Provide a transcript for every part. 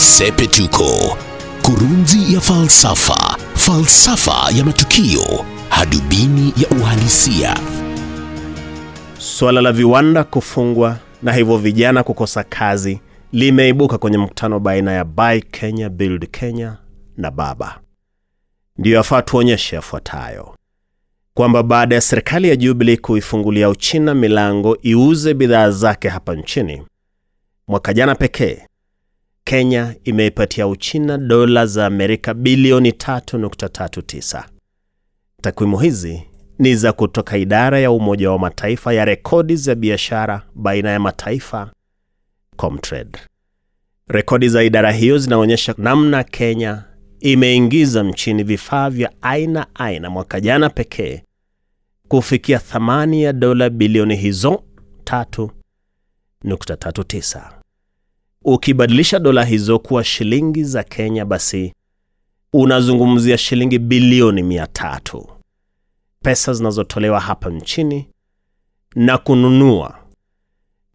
Sepetuko, kurunzi ya falsafa, falsafa ya matukio, hadubini ya uhalisia. Suala la viwanda kufungwa na hivyo vijana kukosa kazi limeibuka kwenye mkutano baina ya Buy Kenya Build Kenya na Baba. Ndiyo yafaa tuonyeshe yafuatayo kwamba baada ya serikali ya Jubilee kuifungulia Uchina milango iuze bidhaa zake hapa nchini, mwaka jana pekee Kenya imeipatia Uchina dola za Amerika bilioni 3.39. Takwimu hizi ni za kutoka idara ya Umoja wa Mataifa ya rekodi za biashara baina ya mataifa Comtrade. Rekodi za idara hiyo zinaonyesha namna Kenya imeingiza nchini vifaa vya aina aina mwaka jana pekee kufikia thamani ya dola bilioni hizo 3.39. Ukibadilisha dola hizo kuwa shilingi za Kenya, basi unazungumzia shilingi bilioni mia tatu pesa zinazotolewa hapa nchini na kununua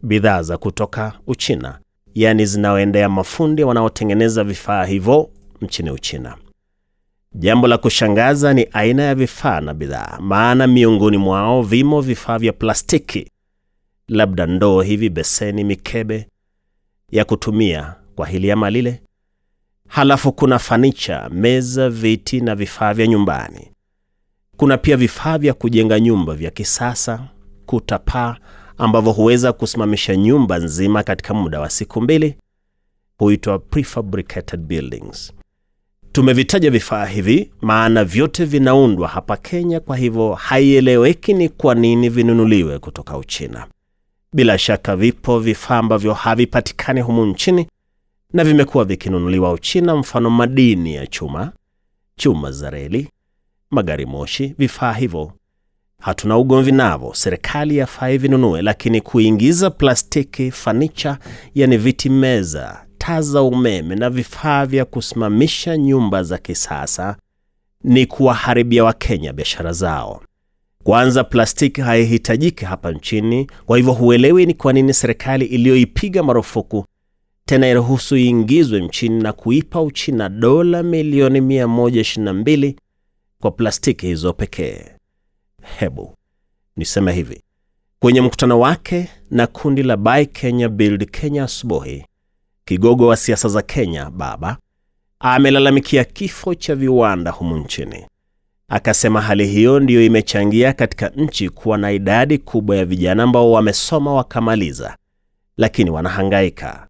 bidhaa za kutoka Uchina, yaani zinaoendea mafundi wanaotengeneza vifaa hivyo nchini Uchina. Jambo la kushangaza ni aina ya vifaa na bidhaa, maana miongoni mwao vimo vifaa vya plastiki, labda ndoo hivi, beseni, mikebe ya kutumia kwa hili ama lile. Halafu kuna fanicha, meza, viti na vifaa vya nyumbani. Kuna pia vifaa vya kujenga nyumba vya kisasa, kuta, paa ambavyo huweza kusimamisha nyumba nzima katika muda wa siku mbili, huitwa prefabricated buildings. Tumevitaja vifaa hivi maana vyote vinaundwa hapa Kenya, kwa hivyo haieleweki ni kwa nini vinunuliwe kutoka Uchina. Bila shaka vipo vifaa ambavyo havipatikani humu nchini na vimekuwa vikinunuliwa Uchina, mfano madini ya chuma, chuma za reli, magari moshi. Vifaa hivyo hatuna ugomvi navyo, serikali yafaa ivinunue, lakini kuingiza plastiki, fanicha, yani viti, meza, taa za umeme na vifaa vya kusimamisha nyumba za kisasa ni kuwaharibia Wakenya biashara zao. Kwanza, plastiki haihitajiki hapa nchini, kwa hivyo huelewi ni kwa nini serikali iliyoipiga marufuku tena iruhusu iingizwe nchini na kuipa Uchina dola milioni 122 kwa plastiki hizo pekee. Hebu niseme hivi, kwenye mkutano wake na kundi la Buy Kenya Build Kenya asubuhi, kigogo wa siasa za Kenya Baba amelalamikia kifo cha viwanda humu nchini. Akasema hali hiyo ndiyo imechangia katika nchi kuwa na idadi kubwa ya vijana ambao wamesoma wakamaliza, lakini wanahangaika.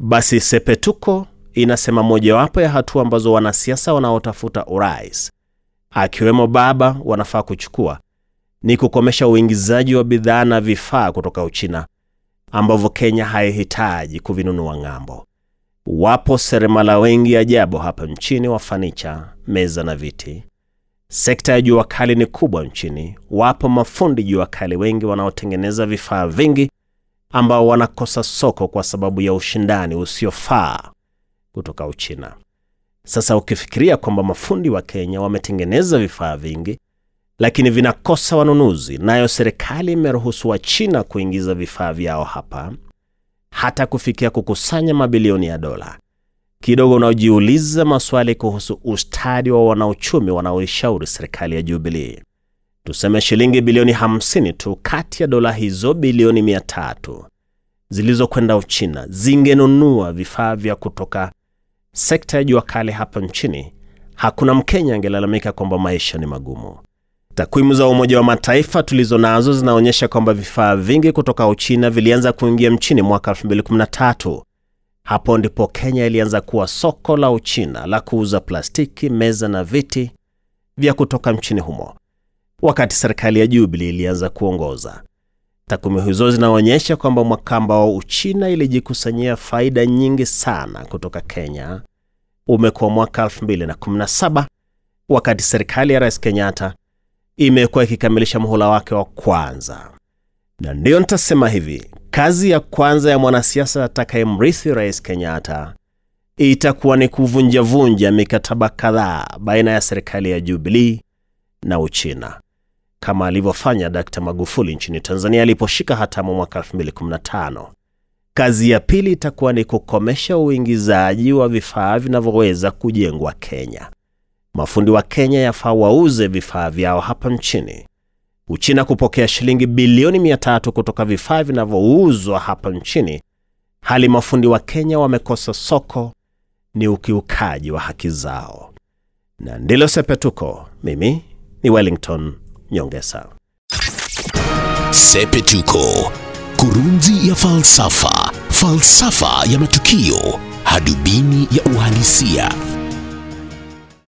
Basi Sepetuko inasema mojawapo ya hatua ambazo wanasiasa wanaotafuta urais akiwemo Baba wanafaa kuchukua ni kukomesha uingizaji wa bidhaa na vifaa kutoka Uchina ambavyo Kenya haihitaji kuvinunua ng'ambo. Wapo seremala wengi ajabu hapa nchini wa fanicha, meza na viti. Sekta ya jua kali ni kubwa nchini. Wapo mafundi jua kali wengi wanaotengeneza vifaa vingi ambao wanakosa soko kwa sababu ya ushindani usiofaa kutoka Uchina. Sasa ukifikiria kwamba mafundi wa Kenya wametengeneza vifaa vingi lakini vinakosa wanunuzi, nayo serikali imeruhusu wa China kuingiza vifaa vyao hapa, hata kufikia kukusanya mabilioni ya dola, kidogo unaojiuliza maswali kuhusu ustadi wa wanauchumi wanaoishauri serikali ya Jubilee. Tuseme shilingi bilioni 50 tu kati ya dola hizo bilioni 300 zilizokwenda Uchina zingenunua vifaa vya kutoka sekta ya jua kali hapa nchini, hakuna Mkenya angelalamika kwamba maisha ni magumu. Takwimu za Umoja wa Mataifa tulizo nazo zinaonyesha kwamba vifaa vingi kutoka Uchina vilianza kuingia nchini mwaka 2013. Hapo ndipo Kenya ilianza kuwa soko la Uchina la kuuza plastiki, meza na viti vya kutoka nchini humo, wakati serikali ya Jubilee ilianza kuongoza. Takwimu hizo zinaonyesha kwamba mwaka ambao Uchina ilijikusanyia faida nyingi sana kutoka Kenya umekuwa mwaka 2017 wakati serikali ya Rais Kenyatta imekuwa ikikamilisha muhula wake wa kwanza. Na ndiyo nitasema hivi, kazi ya kwanza ya mwanasiasa atakayemrithi Rais Kenyatta itakuwa ni kuvunjavunja mikataba kadhaa baina ya serikali ya Jubilee na Uchina kama alivyofanya Dkt. Magufuli nchini Tanzania aliposhika hatamu mwaka 2015. Kazi ya pili itakuwa ni kukomesha uingizaji wa vifaa vinavyoweza kujengwa Kenya. Mafundi wa Kenya yafaa wauze vifaa vyao hapa nchini. Uchina kupokea shilingi bilioni 300 kutoka vifaa vinavyouzwa hapa nchini, hali mafundi wa Kenya wamekosa soko, ni ukiukaji wa haki zao. Na ndilo sepetuko. Mimi ni Wellington Nyongesa. Sepetuko, kurunzi ya falsafa, falsafa ya matukio, hadubini ya uhalisia.